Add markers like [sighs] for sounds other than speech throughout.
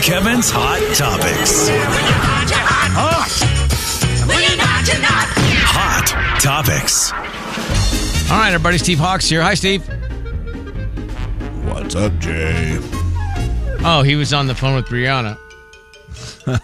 and Kevin's Hot Topics. Hot Topics. All right, everybody. Steve Hawk's here. Hi, Steve. What's up, Jay? Oh, he was on the phone with Brianna. [laughs]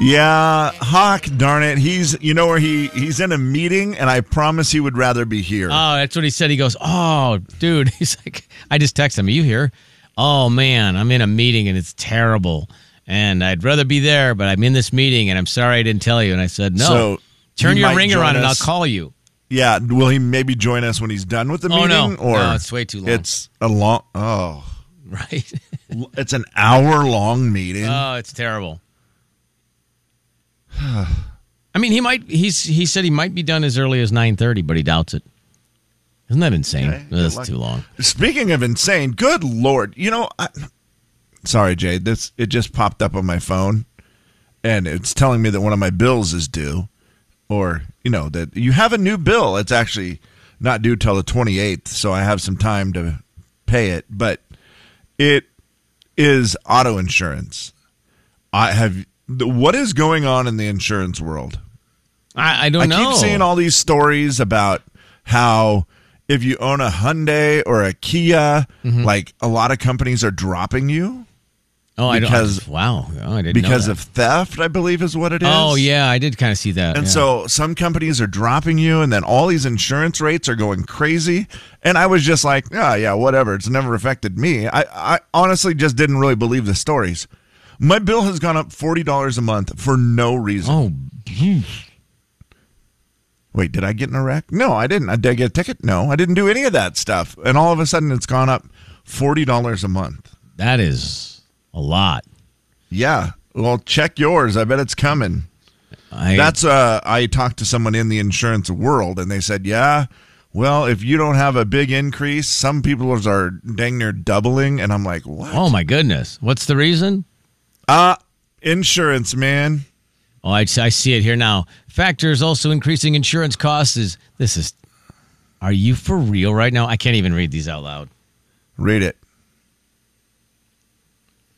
Yeah, Hawk, darn it. He's you know where he he's in a meeting and I promise he would rather be here. Oh, that's what he said. He goes, "Oh, dude." [laughs] He's like, I just texted him. Are you here? Oh man, I'm in a meeting and it's terrible. And I'd rather be there, but I'm in this meeting and I'm sorry I didn't tell you. And I said, no. So, Turn your ringer on and I'll call you. yeah, will he maybe join us when he's done with the Oh, no. meeting? Or No, it's way too long. It's a long oh. [laughs] Right? It's an hour long meeting. oh, it's terrible. [sighs] I mean, he might. He's he said he might be done as early as nine thirty, but he doubts it. Isn't that insane? Okay, That's too long. Speaking of insane, good lord. You know, I, sorry, Jay. This it just popped up on my phone, and it's telling me that one of my bills is due, or you know that you have a new bill. It's actually not due till the twenty eighth, so I have some time to pay it. But it is auto insurance. I have. What is going on in the insurance world? I, I don't I know. I keep seeing all these stories about how if you own a Hyundai or a Kia, Mm-hmm. like a lot of companies are dropping you oh, I don't. because- wow, oh, I didn't because of theft, I believe is what it is. Oh yeah, I did kind of see that. And yeah. so some companies are dropping you, and then all these insurance rates are going crazy. And I was just like, yeah, yeah, whatever. It's never affected me. I, I honestly just didn't really believe the stories. My bill has gone up forty dollars a month for no reason. oh, Wait, did I get in a wreck? No, I didn't. Did I get a ticket? No, I didn't do any of that stuff. And all of a sudden, it's gone up forty dollars a month. that is a lot. Yeah. Well, check yours. I bet it's coming. I, That's uh I talked to someone in the insurance world and they said, "Yeah, well, if you don't have a big increase, some people are dang near doubling." And I'm like, "What?" oh my goodness. What's the reason? Uh insurance, man. Oh, I, I see it here now. Factors also increasing insurance costs. Is this is? Are you for real right now? I can't even read these out loud. Read it.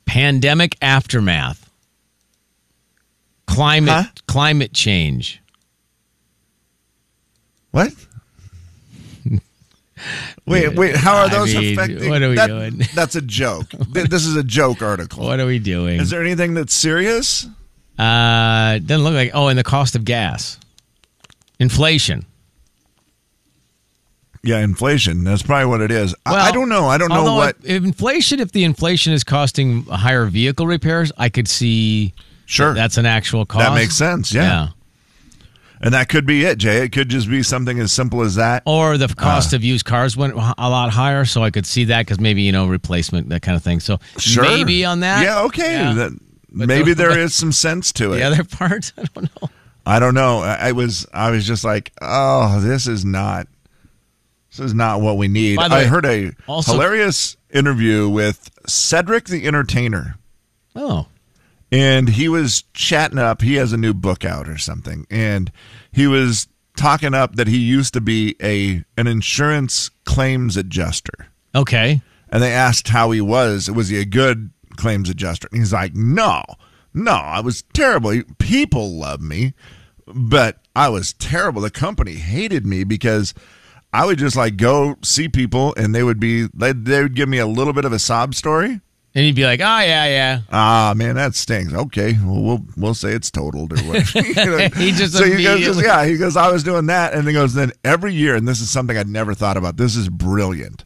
Pandemic aftermath. Climate Huh? climate change. What? [laughs] Wait, wait. How are I those mean, affecting? what are we that- doing? [laughs] That's a joke. [laughs] This is a joke article. What are we doing? Is there anything that's serious? Uh, doesn't look like. Oh, and the cost of gas, inflation. Yeah, inflation. That's probably what it is. I- Well, I don't know. I don't know what. if, inflation. If the inflation is costing higher vehicle repairs, I could see. Sure. that's an actual cost. That makes sense. Yeah. yeah. And that could be it, Jay. It could just be something as simple as that. Or the cost Uh. of used cars went a lot higher, so I could see that because maybe you know replacement that kind of thing. So Sure. maybe on that. Yeah, okay. Yeah. That, But maybe the- there is some sense to it. The other part, [laughs] I don't know. I don't know. I, was I was just like, oh, this is not this is not what we need. I way, heard a also- hilarious interview with Cedric the Entertainer. Oh, and he was chatting up. He has a new book out or something, and he was talking up that he used to be a an insurance claims adjuster. okay. And they asked how he was. Was he a good claims adjuster? And he's like, no, no, I was terrible. People love me, but I was terrible. The company hated me because I would just like go see people, and they would be they they would give me a little bit of a sob story. And he'd be like, oh yeah, yeah. Ah, man, that stinks. Okay, well, we'll we'll say it's totaled or whatever. [laughs] [laughs] You know? [laughs] He just so he goes, yeah, he goes. I was doing that, and he goes. Then every year, and this is something I'd never thought about. This is brilliant.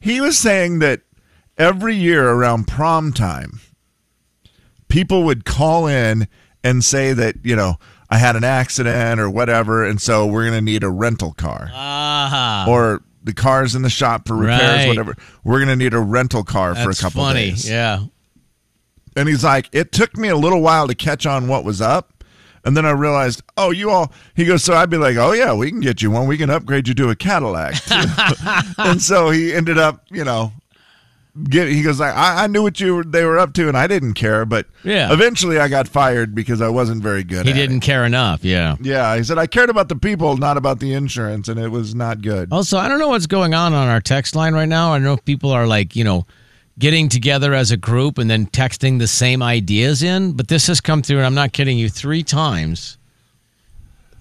He was saying that every year around prom time, people would call in and say that you know I had an accident or whatever, and so we're gonna need a rental car Ah, or the car's in the shop for repairs, Right. whatever. We're gonna need a rental car for a couple funny. days. Yeah. And he's like, it took me a little while to catch on what was up. And then I realized, oh, you all, he goes, so I'd be like, oh, yeah, we can get you one. We can upgrade you to a Cadillac. [laughs] and so he ended up, you know, get, he goes, like, I, I knew what you were, they were up to and I didn't care. But Yeah. eventually I got fired because I wasn't very good He didn't it. care enough. Yeah. Yeah. He said, I cared about the people, not about the insurance. And it was not good. Also, I don't know what's going on on our text line right now. I don't know if people are like, you know, getting together as a group and then texting the same ideas in. But this has come through, and I'm not kidding you, three times.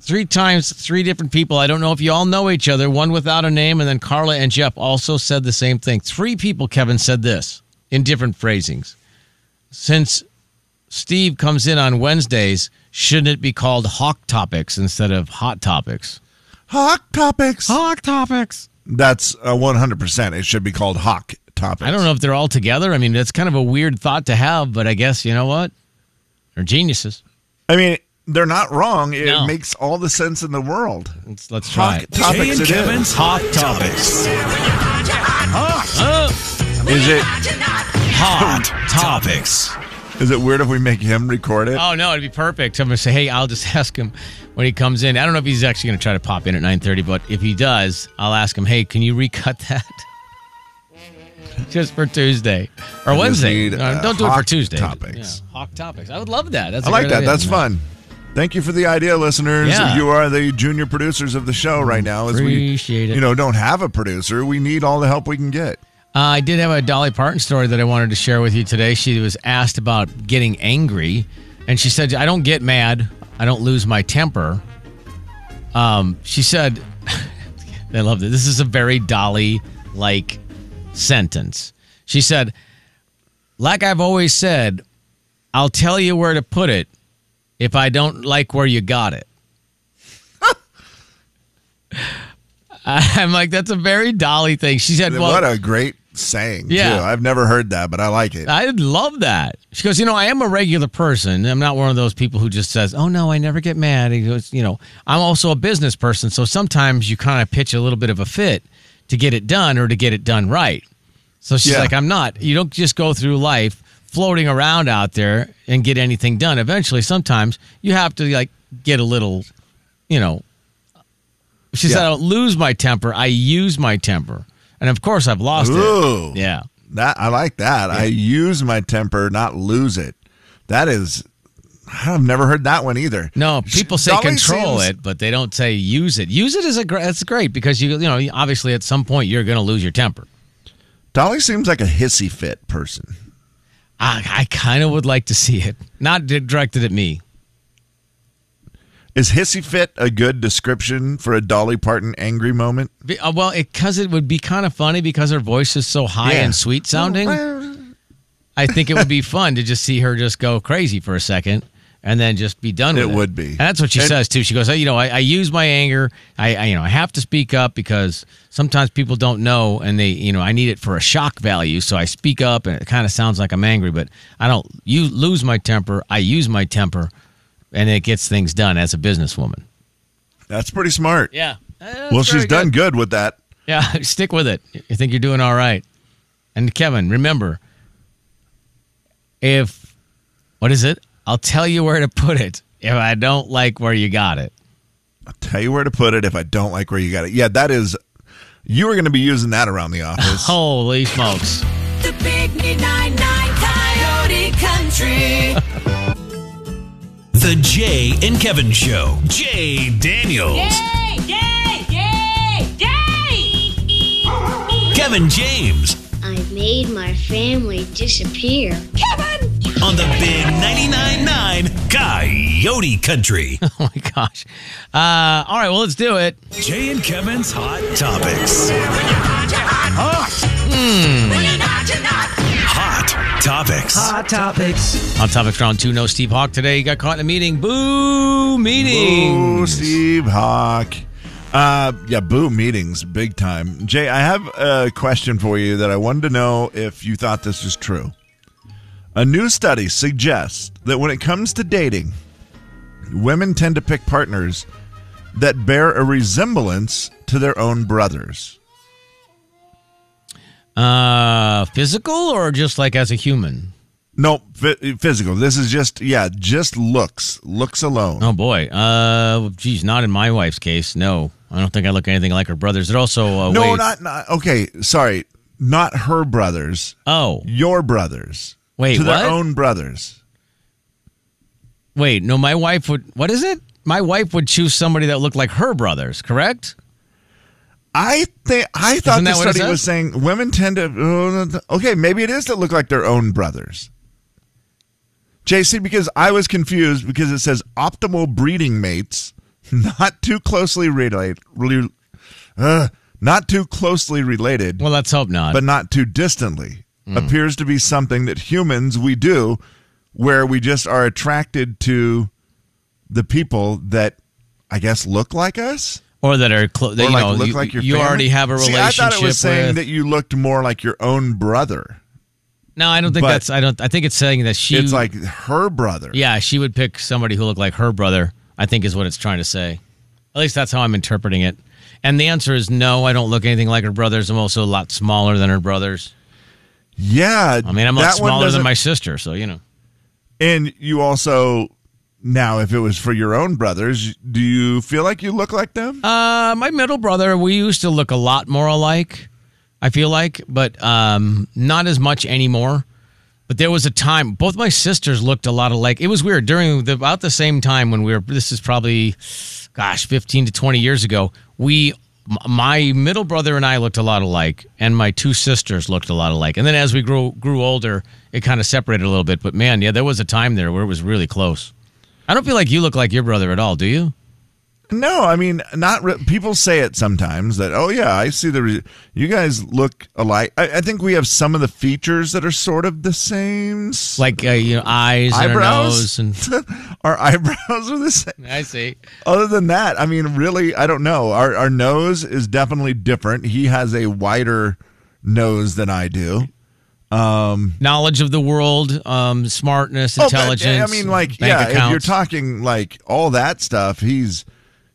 Three times, three different people. I don't know if you all know each other, one without a name, and then Carla and Jeff also said the same thing. Three people, Kevin, said this in different phrasings. Since Steve comes in on Wednesdays, shouldn't it be called Hawk Topics instead of Hot Topics? Hawk topics. Hawk Topics. That's uh, 100%. It should be called Hawk topics. I don't know if they're all together. I mean, that's kind of a weird thought to have, but I guess, you know what? They're geniuses. I mean, they're not wrong. It No. makes all the sense in the world. Let's, let's try Hawk it. topics Jay and it is. Kevin's Hot Topics. Oh, Is it Hot Topics. is it weird if we make him record it? oh, no, it'd be perfect. I'm going to say, hey, I'll just [laughs] ask him when he comes in. I don't know if he's actually going to try to pop in at 9.30, but if he does, I'll ask him, hey, can you recut [laughs] that? Just for Tuesday or I Wednesday. need, No, uh, don't do it for Tuesday. topics. Yeah, Hawk topics. I would love that. That's I a like that. idea. That's fun. Thank you for the idea, listeners. Yeah. You are the junior producers of the show right now. As Appreciate we, it. you know, don't have a producer. We need all the help we can get. Uh, I did have a Dolly Parton story that I wanted to share with you today. She was asked about getting angry, and she said, "I don't get mad. I don't lose my temper." Um, she said, [laughs] "I love it. This is a very Dolly-like sentence." She said, "Like I've always said, I'll tell you where to put it if I don't like where you got it." [laughs] I'm like, that's a very Dolly thing. She said, "Well, what a great saying. Yeah. too. I've never heard that, but I like it. I love that. She goes, you know, I am a regular person. I'm not one of those people who just says, oh, no, I never get mad. He goes, you know, I'm also a business person. So sometimes you kind of pitch a little bit of a fit to get it done or to get it done right. So she's Yeah. like, I'm not. You don't just go through life floating around out there and get anything done. Eventually, sometimes you have to like get a little, you know. She said, I don't lose my temper. I use my temper. And of course, I've lost Ooh. it. Yeah. That I like that. I use my temper, not lose it. That is I've never heard that one either. No, people say Dolly control seems- it, but they don't say use it. Use it is a great. That's great because you you know obviously at some point you're going to lose your temper. Dolly seems like a hissy fit person. I, I kind of would like to see it, not directed at me. Is hissy fit a good description for a Dolly Parton angry moment? Uh, well, because it, would be kind of funny because her voice is so high Yeah. and sweet sounding. I think it would be fun to just see her just go crazy for a second and then just be done with It it. would be. And that's what she And- says too. She goes, "Oh, you know, I, I use my anger. I, I, you know, I have to speak up because sometimes people don't know, and they, you know, I need it for a shock value. So I speak up, and it kind of sounds like I'm angry, but I don't you lose my temper. I use my temper, and it gets things done as a businesswoman. That's pretty smart. Yeah. well, she's done good with that. Yeah, [laughs] stick with it. You think you're doing all right. And Kevin, remember, if what is it? I'll tell you where to put it if I don't like where you got it. I'll tell you where to put it if I don't like where you got it. Yeah, that is. You were going to be using that around the office. [laughs] Holy smokes. The big 99 Coyote Country. [laughs] The Jay and Kevin Show. Jay Daniels. Yay! Yay! Yay! Yay! Kevin James. I made my family disappear. Kevin! On the big 99.9 9 Coyote Country. [laughs] Oh my gosh. Uh, all right, well, let's do it. Jay and Kevin's Hot Topics. Hot Hot Topics. Hot Topics. On topics round two. No Steve Hawk today. He got caught in a meeting. Boo meeting. Boo, Steve Hawk. Uh, yeah, boo meetings, big time. Jay, I have a question for you that I wanted to know if you thought this was true. A new study suggests that when it comes to dating, women tend to pick partners that bear a resemblance to their own brothers. Uh, physical or just like as a human? No, f- physical. This is just, yeah, just looks. Looks alone. Oh boy. Uh, geez, not in my wife's case. No, I don't think I look anything like her brothers. They're also uh, no, not, not, okay, sorry. Not her brothers, Oh, your brothers. Wait, to what? their own brothers. wait. No, my wife would. What is it? My wife would choose somebody that looked like her brothers. Correct? I think I thought the study was saying women tend to. uh, okay, maybe it is to look like their own brothers. JC, because I was confused because it says optimal breeding mates, [laughs] not too closely related, uh, not too closely related, Well, let's hope not. but not too distantly. Hmm. Appears to be something that humans we do, where we just are attracted to the people that I guess look like us. or that are close. You like know, look you, like your you family? already have a See, relationship I thought it was saying with. that you looked more like your own brother. no, I don't think but- that's. I don't. I think it's saying that she. it's like her brother. Yeah, she would pick somebody who looked like her brother. I think is what it's trying to say. At least that's how I'm interpreting it. And the answer is no. I don't look anything like her brothers. I'm also a lot smaller than her brothers. Yeah. I mean, I'm a lot that one smaller than my sister. So you know. And you also now, if it was for your own brothers, do you feel like you look like them? Uh, my middle brother, we used to look a lot more alike. I feel like, but um, not as much anymore. But there was a time both my sisters looked a lot alike. It was weird during the, about the same time when we were. This is probably, gosh, fifteen to twenty years ago. We, my middle brother and I looked a lot alike, and my two sisters looked a lot alike. And then as we grew grew older, it kind of separated a little bit. But man, yeah, there was a time there where it was really close. I don't feel like you look like your brother at all, do you? No, I mean, not re- people say it sometimes that oh yeah, I see the re- you guys look alike. I, I think we have some of the features that are sort of the same. Like uh, you know, eyes and eyebrows, nose, and [laughs] our eyebrows are the same. I see. Other than that, I mean, really, I don't know. Our our nose is definitely different. He has a wider nose than I do. Knowledge of the world, um, smartness, Oh, but, intelligence. I mean, like, yeah, if you're talking like all that stuff, he's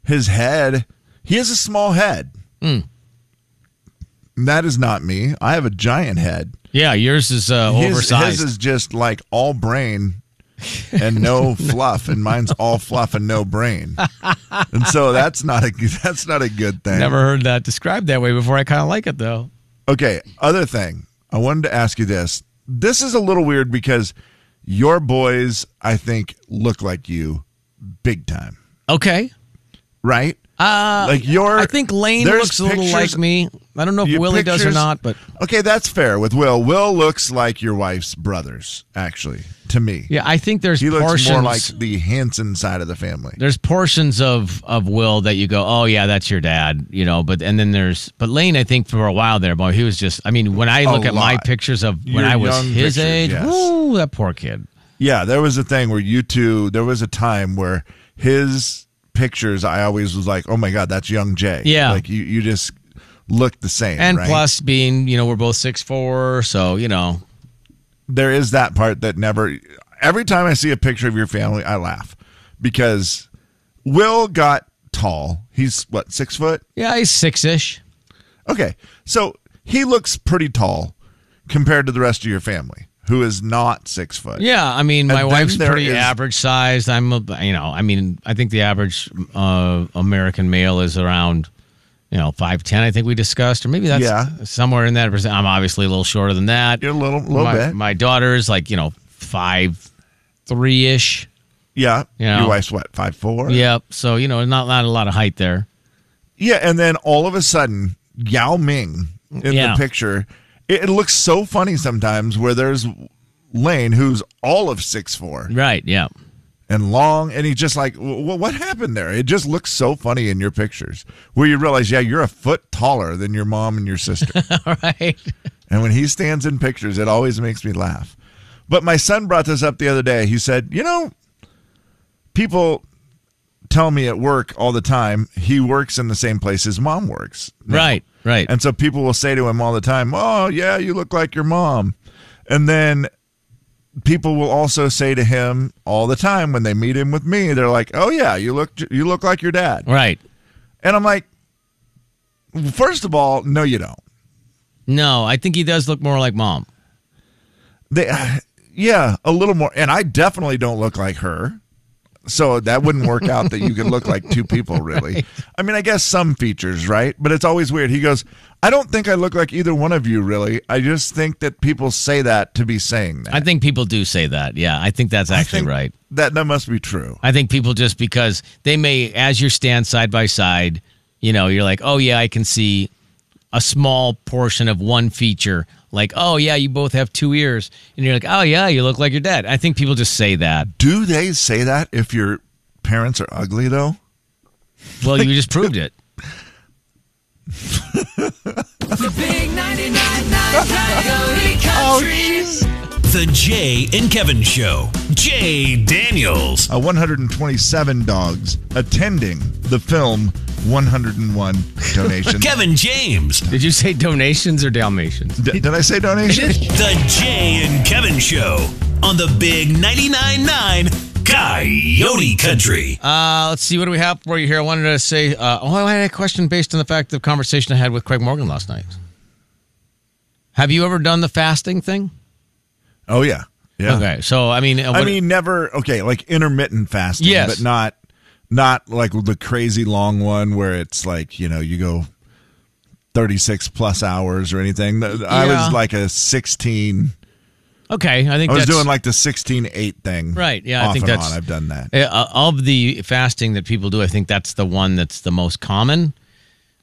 his head. He has a small head. Hmm. That is not me. I have a giant head. yeah, yours is uh, His, oversized. his is just like all brain and no [laughs] fluff, and mine's all fluff and no brain. And so that's not a that's not a good thing. Never heard that described that way before. I kind of like it though. Okay, other thing. I wanted to ask you this. This is a little weird because your boys, I think, look like you big time, Okay. Right? Uh, Like your I think Lane looks a little pictures- like me. I don't know if Willie does or not, but Okay, that's fair with Will. Will looks like your wife's brothers, actually, to me. yeah, I think there's He looks portions. more like the Hanson side of the family. there's portions of of Will that you go, oh yeah, that's your dad, you know. But and then there's but Lane, I think for a while there, boy, he was just. I mean, when I look at my pictures of when Your I was his pictures, age, yes. woo, that poor kid. Yeah, there was a thing where you two, there was a time where his pictures, I always was like, oh my God, that's young Jay. Yeah. Like you, you just look the same. And right? plus, being you know we're both six four, so you know there is that part that never every time I see a picture of your family, I laugh because Will got tall. He's what, six foot? yeah, he's six ish. Okay. So he looks pretty tall compared to the rest of your family, who is not six foot. Yeah, I mean, my wife's pretty is- average sized. I'm, a, you know, I mean, I think the average uh, American male is around, you know, five ten. I think we discussed, or maybe that's Yeah. somewhere in that. percent. I'm obviously a little shorter than that. You're a little little my, bit. My daughter's like you know five three ish. yeah. You know. Your wife's what, five four? Yep. So you know, not not a lot of height there. Yeah, and then all of a sudden, Yao Ming in Yeah. the picture, it, looks so funny sometimes where there's Lane, who's all of six four Right. Yeah. and long, and he's just like, well, what happened there? It just looks so funny in your pictures where you realize, yeah, you're a foot taller than your mom and your sister. [laughs] All right. and when he stands in pictures, it always makes me laugh. But my son brought this up the other day. He said, you know, people tell me at work all the time he works in the same place his mom works. now." Right. Right. And so people will say to him all the time, "Oh, yeah, you look like your mom." And then people will also say to him all the time when they meet him with me, they're like, "Oh yeah, you look you look like your dad." right. And I'm like, first of all, no you don't. No, I think he does look more like mom. They [sighs] yeah, a little more and I definitely don't look like her. So that wouldn't work out that you could look like two people, [laughs] really. I mean, I guess some features, right? But it's always weird. He goes, I don't think I look like either one of you, really. I just think that people say that to be saying that. I think people do say that. Yeah, I think that's actually think right. That that must be true. I think people just because they may, as you stand side by side, You know, you're like, oh yeah, I can see a small portion of one feature. Like, oh yeah, you both have two ears, and you're like, oh yeah, you look like your dad. I think people just say that. Do they say that if your parents are ugly though? Well, you just proved it. The big 99.9 Coyote Country. The Jay and Kevin Show. Jay Daniels. Uh, 127 dogs attending the film 101 donations. [laughs] Kevin James. Did you say donations or Dalmatians? D- did I say donations? [laughs] The Jay and Kevin Show on the Big 99.9 9 Coyote Country. Uh, let's see. What do we have for you here? I wanted to say, uh, oh, I had a question based on the fact of the conversation I had with Craig Morgan last night. Have you ever done the fasting thing? Oh yeah, yeah. Okay, so I mean, uh, I mean, never okay, like intermittent fasting, Yes. but not not like the crazy long one where it's like you know you go 36 plus hours or anything. I Yeah. was like a 16. okay, I think I was doing like the 16 8 thing. Right, yeah, I think that's- on. I've done that. Uh, of the fasting that people do, I think that's the one that's the most common.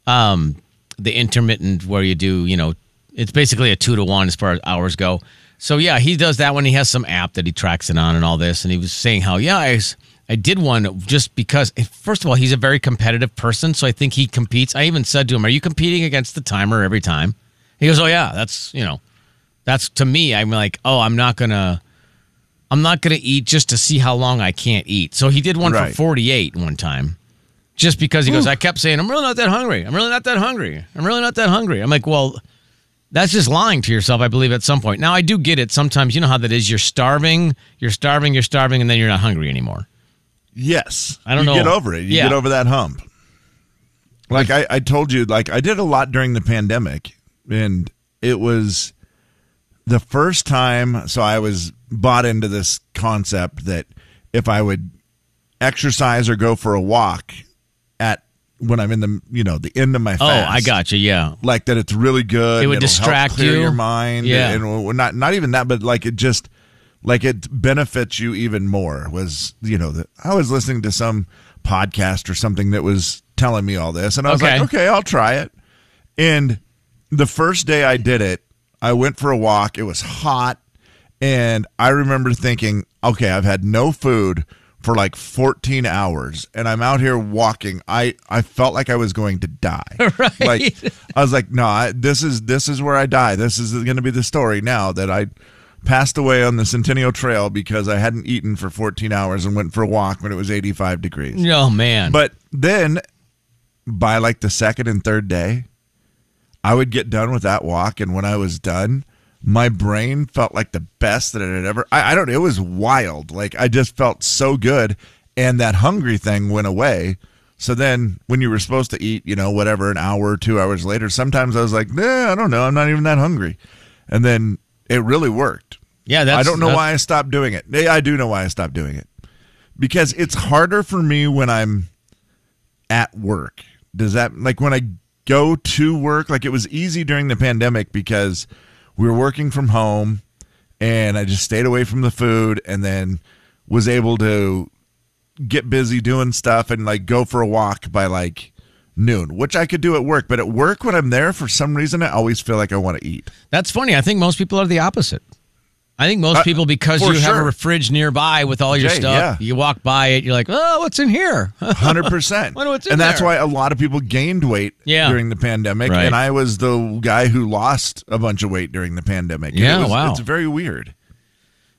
Um, the intermittent where you do, you know, it's basically a two to one as far as hours go. So yeah, he does that when he has some app that he tracks it on and all this. And he was saying how yeah, I, I did one just because. First of all, he's a very competitive person, so I think he competes. I even said to him, "Are you competing against the timer every time?" He goes, "Oh yeah, that's you know, that's to me. I'm like, oh, I'm not gonna." I'm not going to eat just to see how long I can't eat. So he did one Right. for 48 one time. Just because he goes, I kept saying, I'm really not that hungry. I'm really not that hungry. I'm really not that hungry. I'm like, well, that's just lying to yourself, I believe, at some point. Now, I do get it. Sometimes, you know how that is. You're starving, you're starving, you're starving, and then you're not hungry anymore. Yes. I don't you know. get over it. You Yeah. get over that hump. Like I, I told you, like I did a lot during the pandemic, and it was the first time. So I was bought into this concept that if I would exercise or go for a walk at when I'm in the you know the end of my Oh, I got you. Yeah. like that it's really good. It would distract clear you. your mind. Yeah. and, and not not even that, but like it just like it benefits you even more. Was you know that I was listening to some podcast or something that was telling me all this, and I was Okay. like, okay, I'll try it. And the first day I did it, I went for a walk. It was hot, and I remember thinking, okay, I've had no food for like 14 hours and I'm out here walking. I I felt like I was going to die. [laughs] Right. Like I was like, no, I, this is this is where I die. This is going to be the story now that I passed away on the Centennial Trail because I hadn't eaten for 14 hours and went for a walk when it was 85 degrees. Oh, man. But then by like the second and third day, I would get done with that walk. And when I was done, my brain felt like the best that it had ever. I, I don't. It was wild. Like I just felt so good, and that hungry thing went away. So then, when you were supposed to eat, you know, whatever, an hour or two hours later, sometimes I was like, nah, I don't know, I'm not even that hungry, and then it really worked. Yeah, that's. I don't know that's- why I stopped doing it. I do know why I stopped doing it. Because it's harder for me when I'm at work. Does that like when I go to work, like it was easy during the pandemic because we were working from home and I just stayed away from the food and then was able to get busy doing stuff and like go for a walk by like noon, which I could do at work. But at work, when I'm there, for some reason, I always feel like I want to eat. That's funny. I think most people are the opposite. I think most Uh, people, because you have a fridge nearby with all your Jay, stuff, yeah. you walk by it, you're like, oh, what's in here? [laughs] Hundred percent. Wonder what's in and that's why a lot of people gained weight Yeah. during the pandemic, Right. and I was the guy who lost a bunch of weight during the pandemic. Yeah, it was- wow. It's very weird.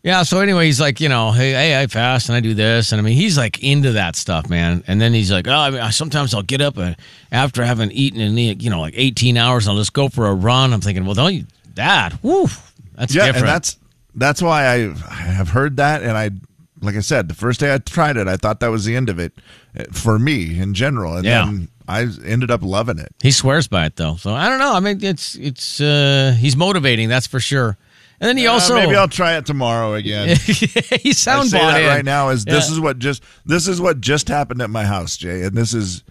Yeah. So anyway, he's like, you know, hey, hey, I fast and I do this, and I mean, he's like into that stuff, man. And then he's like, oh, I mean, sometimes I'll get up and after having eaten in you know like 18 hours, I'll just go for a run. I'm thinking, well, don't you that? Woo, that's yeah, different. and that's that's why I I have heard that, and I like I said, the first day I tried it, I thought that was the end of it eh, for me in general, and Yeah. then I ended up loving it. he swears by it though. So I don't know. I mean, it's it's uh he's motivating, that's for sure. And then he Uh, also maybe I'll try it tomorrow again. [laughs] he I sound say that in. right now is this is what just this is what just happened at my house, Jay, and this is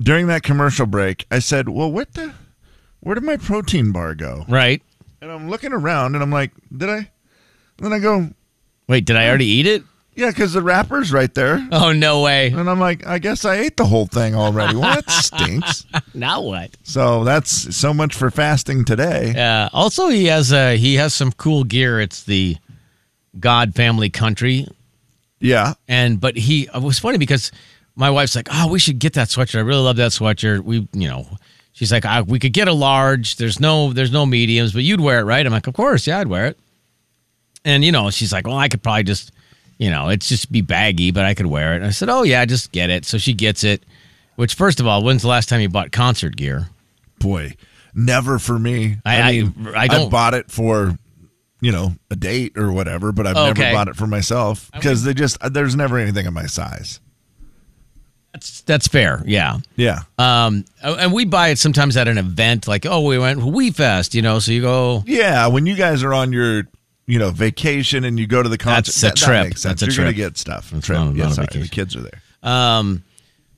during that commercial break. I said, "Well, what the where did my protein bar go?" right. And I'm looking around, and I'm like, "Did I?" And then I go, Wait, did I already eat it? Yeah, because the wrapper's right there. Oh no way! And I'm like, I guess I ate the whole thing already. Well, that [laughs] stinks. Now what? So that's so much for fasting today. Yeah. Also, he has uh, he has some cool gear. It's the God Family Country, Yeah. and but he it was funny because my wife's like, "Oh, we should get that sweatshirt. I really love that sweatshirt." We, you know, she's like, I, "We could get a large. There's no there's no mediums, but you'd wear it, right?" I'm like, "Of course, yeah, I'd wear it." And you know, she's like, "Well, I could probably just, you know, it's just be baggy, but I could wear it." And I said, "Oh yeah, just get it." So she gets it. Which, first of all, when's the last time you bought concert gear? Boy, never for me. I- I- mean, I don't- bought it for, you know, a date or whatever, but I've Okay. never bought it for myself because they just there's never anything in my size. That's that's fair. Yeah. Yeah. Um, and we buy it sometimes at an event, like oh, we went We Fest, you know. So you go, Yeah, when you guys are on your, you know, vacation and you go to the concert, That's a that, trip. That. That's a trip. You're gonna get stuff. That's trip. not- not yeah, a sorry, the kids are there. um,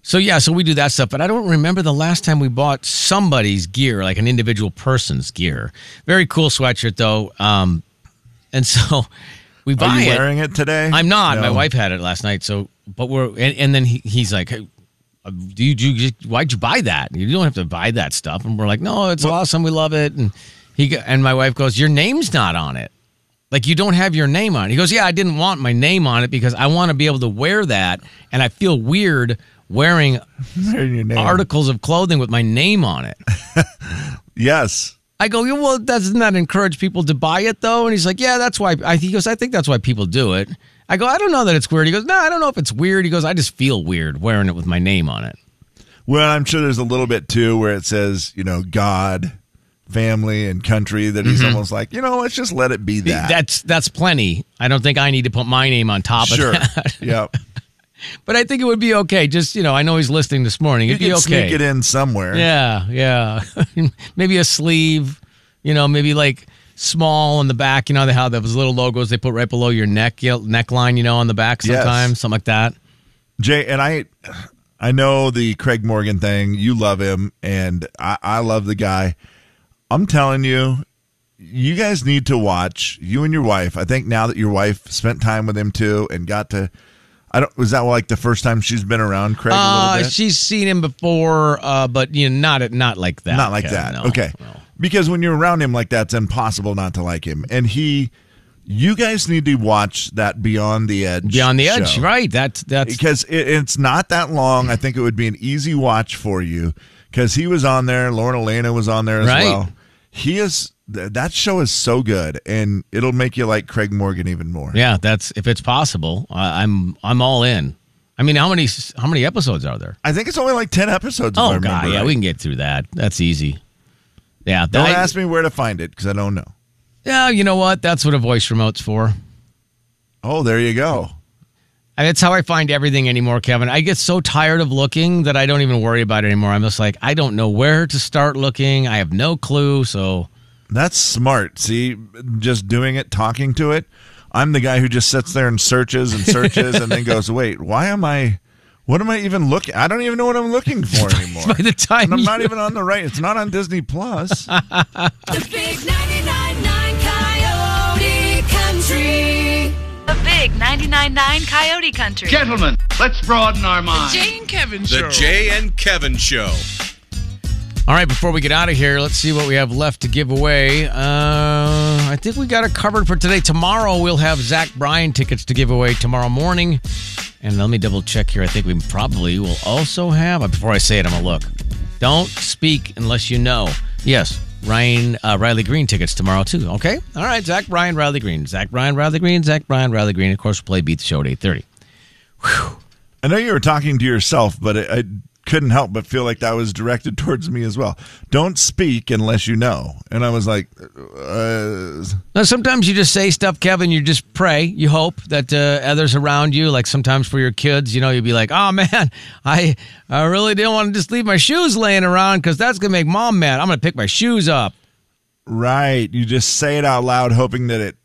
so yeah, so we do that stuff. But I don't remember the last time we bought somebody's gear, like an individual person's gear. Very cool sweatshirt though. Um, and [laughs] so we Are buy you it. wearing it today? I'm not. My wife had it last night. So, but we're and, and then he, he's like, hey, uh, "Do you, do you just, why'd you buy that? You don't have to buy that stuff." And we're like, "No, it's awesome. We love it." And he and my wife goes, "Your name's not on it. Like you don't have your name on it." He goes, "Yeah, I didn't want my name on it because I want to be able to wear that, and I feel weird wearing [laughs] Wearing your name. articles of clothing with my name on it." [laughs] Yes. I go, yeah, well, doesn't that encourage people to buy it though? And he's like, yeah, that's why. I, he goes, I think that's why people do it. I go, I don't know that it's weird. He goes, no, I don't know if it's weird. He goes, I just feel weird wearing it with my name on it. Well, I'm sure there's a little bit too where it says, you know, God, family, and country that he's mm-hmm. almost like, you know, let's just let it be that. That's that's plenty. I don't think I need to put my name on top sure. of that. [laughs] yep. [laughs] but I think it would be okay. Just you know, I know he's listening this morning. You It'd be can okay. sneak it in somewhere. Yeah, yeah. [laughs] maybe a sleeve. You know, maybe like small on the back. You know the how those little logos they put right below your neck you know, neckline. You know, on the back Yes. sometimes, something like that. Jay, and I I know the Craig Morgan thing. You love him, and I, I love the guy. I'm telling you, you guys need to watch you and your wife. I think now that your wife spent time with him too and got to I don't was that like the first time she's been around Craig a Uh, little bit? she's seen him before, uh, but you know, not at not like that. Not like that. no, okay. no. Because when you're around him like that, it's impossible not to like him. And he you guys need to watch that Beyond the Edge. Beyond the edge, show. right? That's that's because it, it's not that long. I think it would be an easy watch for you because he was on there. Lauren Alaina was on there as Right. well. He is that show is so good, and it'll make you like Craig Morgan even more. yeah. That's if it's possible. I, I'm I'm all in. I mean, how many how many episodes are there? I think it's only like ten episodes. Oh god, yeah, right. we can get through that. That's easy. Yeah, Don't ask me where to find it because I don't know. Yeah, you know what? That's what a voice remote's for. Oh, there you go. And That's how I find everything anymore, Kevin. I get so tired of looking that I don't even worry about it anymore. I'm just like, I don't know where to start looking. I have no clue. So That's smart. See, just doing it, talking to it. I'm the guy who just sits there and searches and searches and then [laughs] goes, "Wait, why am I? What am I even looking? I don't even know what I'm looking for anymore." [laughs] by the time and I'm not even on the right. It's not on Disney Plus. [laughs] The big 99.9 99.9 Coyote Country. Gentlemen, let's broaden our minds. Jay and Kevin The Jay and Kevin Show. All right, before we get out of here, let's see what we have left to give away. Uh, I think we got it covered for today. Tomorrow, we'll have Zach Bryan tickets to give away tomorrow morning. And let me double check here. I think we probably will also have, uh, before I say it, I'm going to look. Don't speak unless you know. Yes, Ryan uh, Riley Green tickets tomorrow, too. Okay? All right, Zach Bryan, Riley Green. Zach Bryan, Riley Green, Zach Bryan, Riley Green. Of course, we'll play Beat the Show at 8.30. I know you were talking to yourself, but I couldn't help but feel like that was directed [laughs] towards me as well. Don't speak unless you know. And I was like, uh, Now, sometimes you just say stuff, Kevin. You just pray. You hope that uh, others around you, like sometimes for your kids, you know, you'd be like, "Oh [laughs] man, I I really didn't want to just leave my shoes laying around because that's gonna make mom mad. I'm gonna pick my shoes up." right. You just say it out loud, hoping that it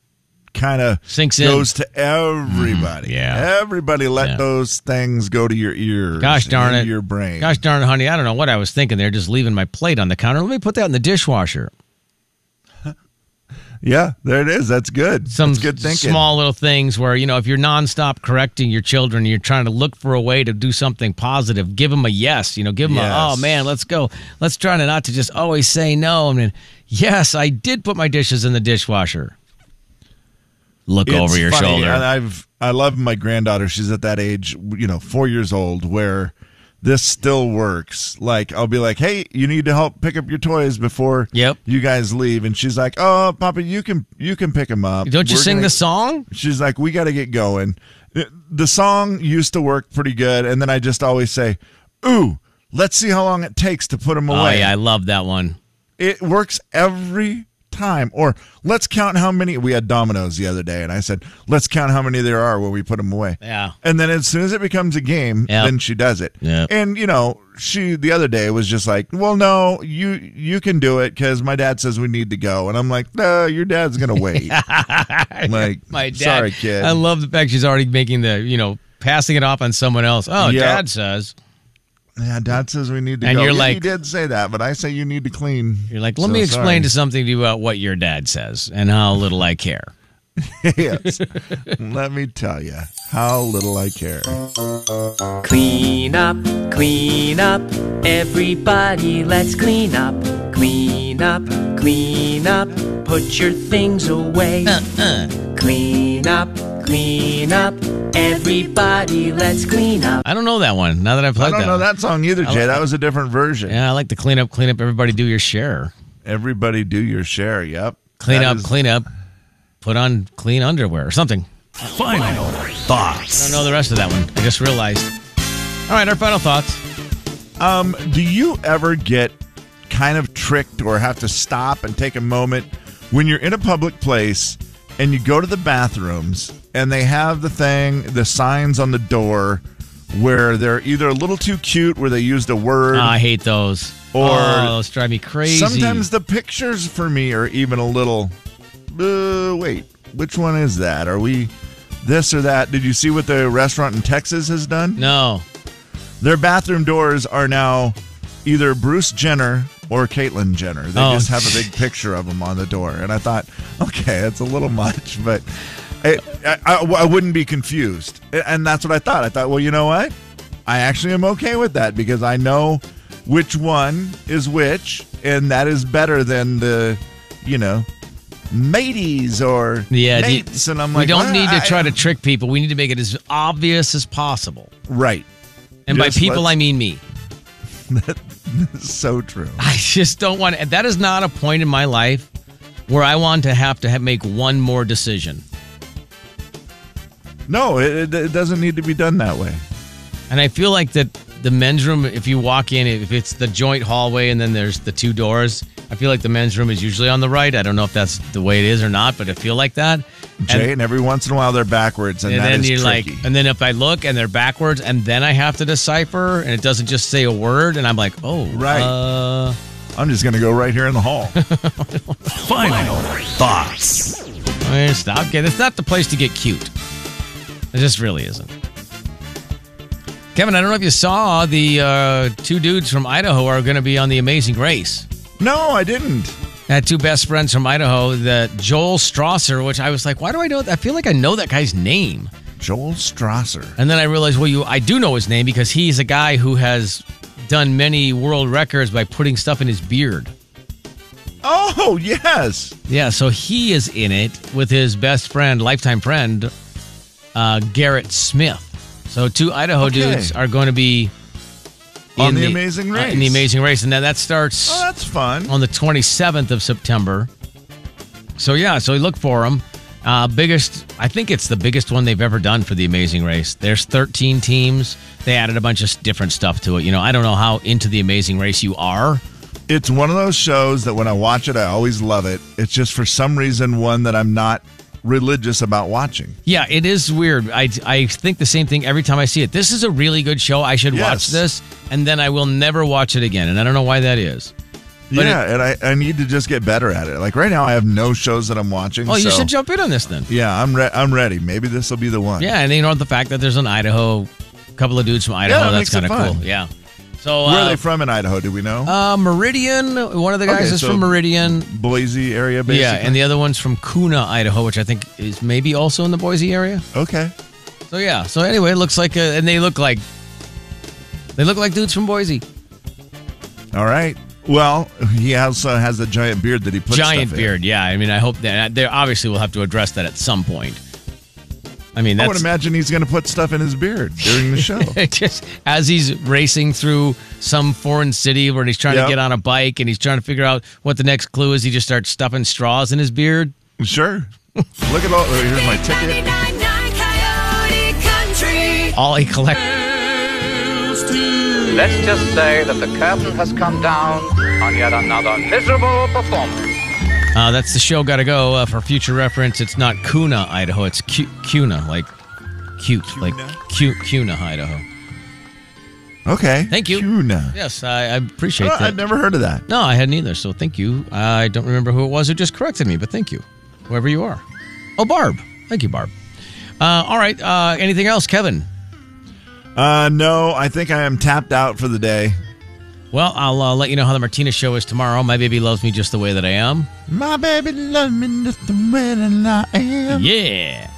kind of Sinks in. goes to everybody. Mm, yeah. Everybody let Yeah. those things go to your ears. Gosh darn it, Your brain. Gosh darn it, honey, I don't know what I was thinking there. Just leaving my plate on the counter. Let me put that in the dishwasher. [laughs] Yeah, there it is. That's good. some That's good thinking. small little things where you know if you're nonstop correcting your children you're trying to look for a way to do something positive give them a yes you know give them a oh man let's go let's try to not to just always say no i mean yes i did put my dishes in the dishwasher look It's over your funny, shoulder And I've I love my granddaughter. She's at that age, you know, four years old, where this still works. Like I'll be like, "Hey, you need to help pick up your toys before Yep. you guys leave," and she's like, "Oh, Papa, you can you can pick them up. don't you We're sing gonna- the song She's like, "We got to get going." The song used to work pretty good, and then I just always say, "Ooh, let's see how long it takes to put them oh away." yeah i love that one It works every time. Or let's count how many. We had dominoes the other day, and I said, let's count how many there are when we put them away. Yeah. And then as soon as it becomes a game, Yep. then she does it. Yep. And you know, she the other day was just like, well, no, you you can do it because my dad says we need to go, and I'm like, no, your dad's gonna [laughs] wait. [laughs] like, my dad sorry, kid. i love the fact she's already making the you know passing it off on someone else oh Yep. dad says yeah, dad says we need to And go. you're Yeah, he did say that, but I say you need to clean. you're like let So me explain sorry. to something to you about what your dad says and how little i care [laughs] yes. Let me tell you how little I care. Clean up, clean up, everybody, let's clean up. Clean up, clean up, put your things away. Uh, uh. Clean up, clean up, everybody, let's clean up. I don't know that one. Now that I've played that, I don't that, know one. that song either, Jay. That was a different version. Yeah, I like the clean up, clean up. Everybody do your share. Everybody do your share. Yep. Clean That up, is- clean up. Put on clean underwear or something. Final thoughts. I don't know the rest of that one. I just realized. All right, our final thoughts. Um, do you ever get kind of tricked or have to stop and take a moment when you're in a public place and you go to the bathrooms and they have the thing, the signs on the door where they're either a little too cute where they used a word Ah, I hate those. Or- oh, those drive me crazy. Sometimes the pictures for me are even a little. Uh, wait, which one is that? Are we this or that? Did you see what the restaurant in Texas has done? no. Their bathroom doors are now either Bruce Jenner or Caitlyn Jenner. They Oh. just have a big picture of them on the door, and I thought, okay, it's a little [laughs] much, but it, I, I, I wouldn't be confused. And that's what I thought. I thought, well, you know what? I actually am okay with that because I know which one is which, and that is better than the, you know, mateys or Yeah, do you- mates. and I'm like, we don't well, need to I- try to trick people. We need to make it as obvious as possible. right. And Just by people, I mean me. [laughs] So true. I just don't want. That is not a point in my life where I want to have to have, make one more decision. No, it, it doesn't need to be done that way. And I feel like that the men's room, if you walk in, if it's the joint hallway and then there's the two doors, I feel like the men's room is usually on the right. I don't know if that's the way it is or not, but I feel like that. Jay, And, and every once in a while they're backwards, and, and that then is you're tricky. like, and then if I look and they're backwards, and then I have to decipher, and it doesn't just say a word, and I'm like, oh, Right. Uh, I'm just going to go right here in the hall. [laughs] Final thoughts. I mean, stop getting. It's not the place to get cute. It just really isn't. Kevin, I don't know if you saw the uh, two dudes from Idaho are going to be on The Amazing Race. no, I didn't. I had two best friends from Idaho, the Joel Strasser, which I was like, why do I know? I feel like I know that guy's name. Joel Strasser. And then I realized, well, you, I do know his name because he's a guy who has done many world records by putting stuff in his beard. Oh, yes. Yeah, so he is in it with his best friend, lifetime friend, uh, Garrett Smith. So two Idaho Okay. dudes are going to be On The Amazing uh, Race. in the Amazing Race, and then that starts Oh, that's fun. on the 27th of September. So yeah, so we look for them. Uh, biggest, I think it's the biggest one they've ever done for the Amazing Race. There's 13 teams. They added a bunch of different stuff to it. You know, I don't know how into the Amazing Race you are. It's one of those shows that when I watch it, I always love it. It's just for some reason one that I'm not religious about watching. Yeah, it is weird. I, I think the same thing every time I see it. This is a really good show. I should watch Yes. this, and then I will never watch it again. And I don't know why that is. But yeah, and I, I need to just get better at it. Like right now, I have no shows that I'm watching. Oh, you so- should jump in on this then. Yeah, I'm re- I'm ready. Maybe this will be the one. Yeah, and you know the fact that there's an Idaho, couple of dudes from Idaho, that that's makes it kind of fun. cool. Yeah. So Where uh, are they from in Idaho? Do we know? Uh, Meridian. One of the guys Okay, is so- from Meridian. Boise area, basically. Yeah, and the other one's from Kuna, Idaho, which I think is maybe also in the Boise area. okay. So yeah. So anyway, it looks like, uh, and they look like, they look like dudes from Boise. All right. Well, he also has a giant beard that he puts Giant stuff in. beard. Yeah. I mean, I hope that they obviously will have to address that at some point. I mean, I would imagine he's going to put stuff in his beard during the show. [laughs] just as he's racing through some foreign city where he's trying Yep. to get on a bike and he's trying to figure out what the next clue is. He just starts stuffing straws in his beard. sure. Look at all. oh, Here's my ticket. 99.9 Coyote Country. All he collects. Let's just say that the curtain has come down on yet another miserable performance. Uh, that's the show. Got to go. Uh, for future reference, it's not Kuna, Idaho. It's Cu- Cuna, like cute, like cute Cuna, Idaho. Okay. Thank you. Cuna. Yes, I, I appreciate Oh, that. I'd never heard of that. no, I hadn't either. So thank you. I don't remember who it was who just corrected me, but thank you, whoever you are. Oh, Barb. Thank you, Barb. Uh, all right. Uh, anything else, Kevin? Uh, no, I think I am tapped out for the day. Well, I'll uh, let you know how the Martina's show is tomorrow. My baby loves me just the way that I am. My baby loves me just the way that I am. Yeah.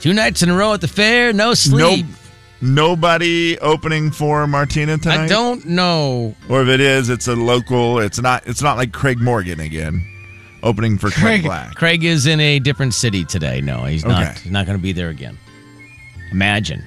Two nights in a row at the fair, no sleep. Nope. Nobody opening for Martina tonight. I don't know. Or if it is, it's a local. It's not. It's not like Craig Morgan again, opening for Craig, Black. Craig is in a different city today. No, he's not. He's not going to be there again. Imagine.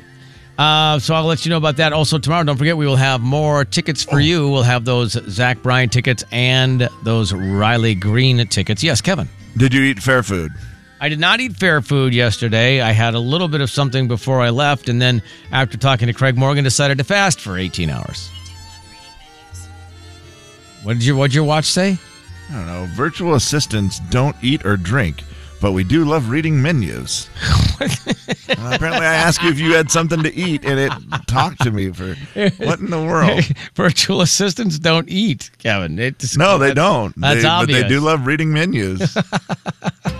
Uh, so I'll let you know about that. Also tomorrow, don't forget we will have more tickets for you. We'll have those Zach Bryan tickets and those Riley Green tickets. Yes, Kevin. Did you eat fair food? I did not eat fair food yesterday. I had a little bit of something before I left, and then after talking to Craig Morgan, decided to fast for 18 hours. What did your What'd your watch say? I don't know. Virtual assistants don't eat or drink, but we do love reading menus. [laughs] And apparently, I asked you if you had something to eat, and it talked to me for what in the world? [laughs] Virtual assistants don't eat, Kevin. It just- No, they that- don't. That's they, obvious. But they do love reading menus. [laughs]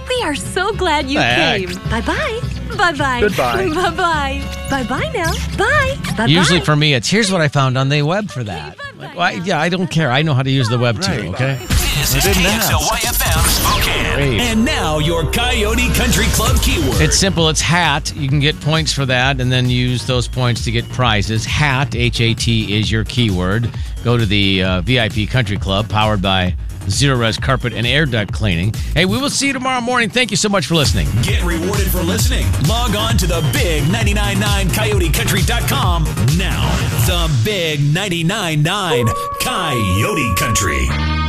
We are so glad you The heck? came. Bye bye. Bye bye. Goodbye. Bye bye. Bye bye now. Bye. Bye Usually for me, it's here's what I found on the web for that. Like, why, yeah, I don't care. I know how to use the web too. Right. Okay. This is. KXLYFM Spokane. And now your Coyote Country Club keyword. It's simple. It's hat. You can get points for that, and then use those points to get prizes. Hat, H A T, is your keyword. Go to the uh, VIP Country Club, powered by Zerorez Carpet and Air Duct Cleaning. Hey, we will see you tomorrow morning. Thank you so much for listening. Get rewarded for listening. Log on to the big 999 coyotecountry.com now. The big 999 Coyote Country.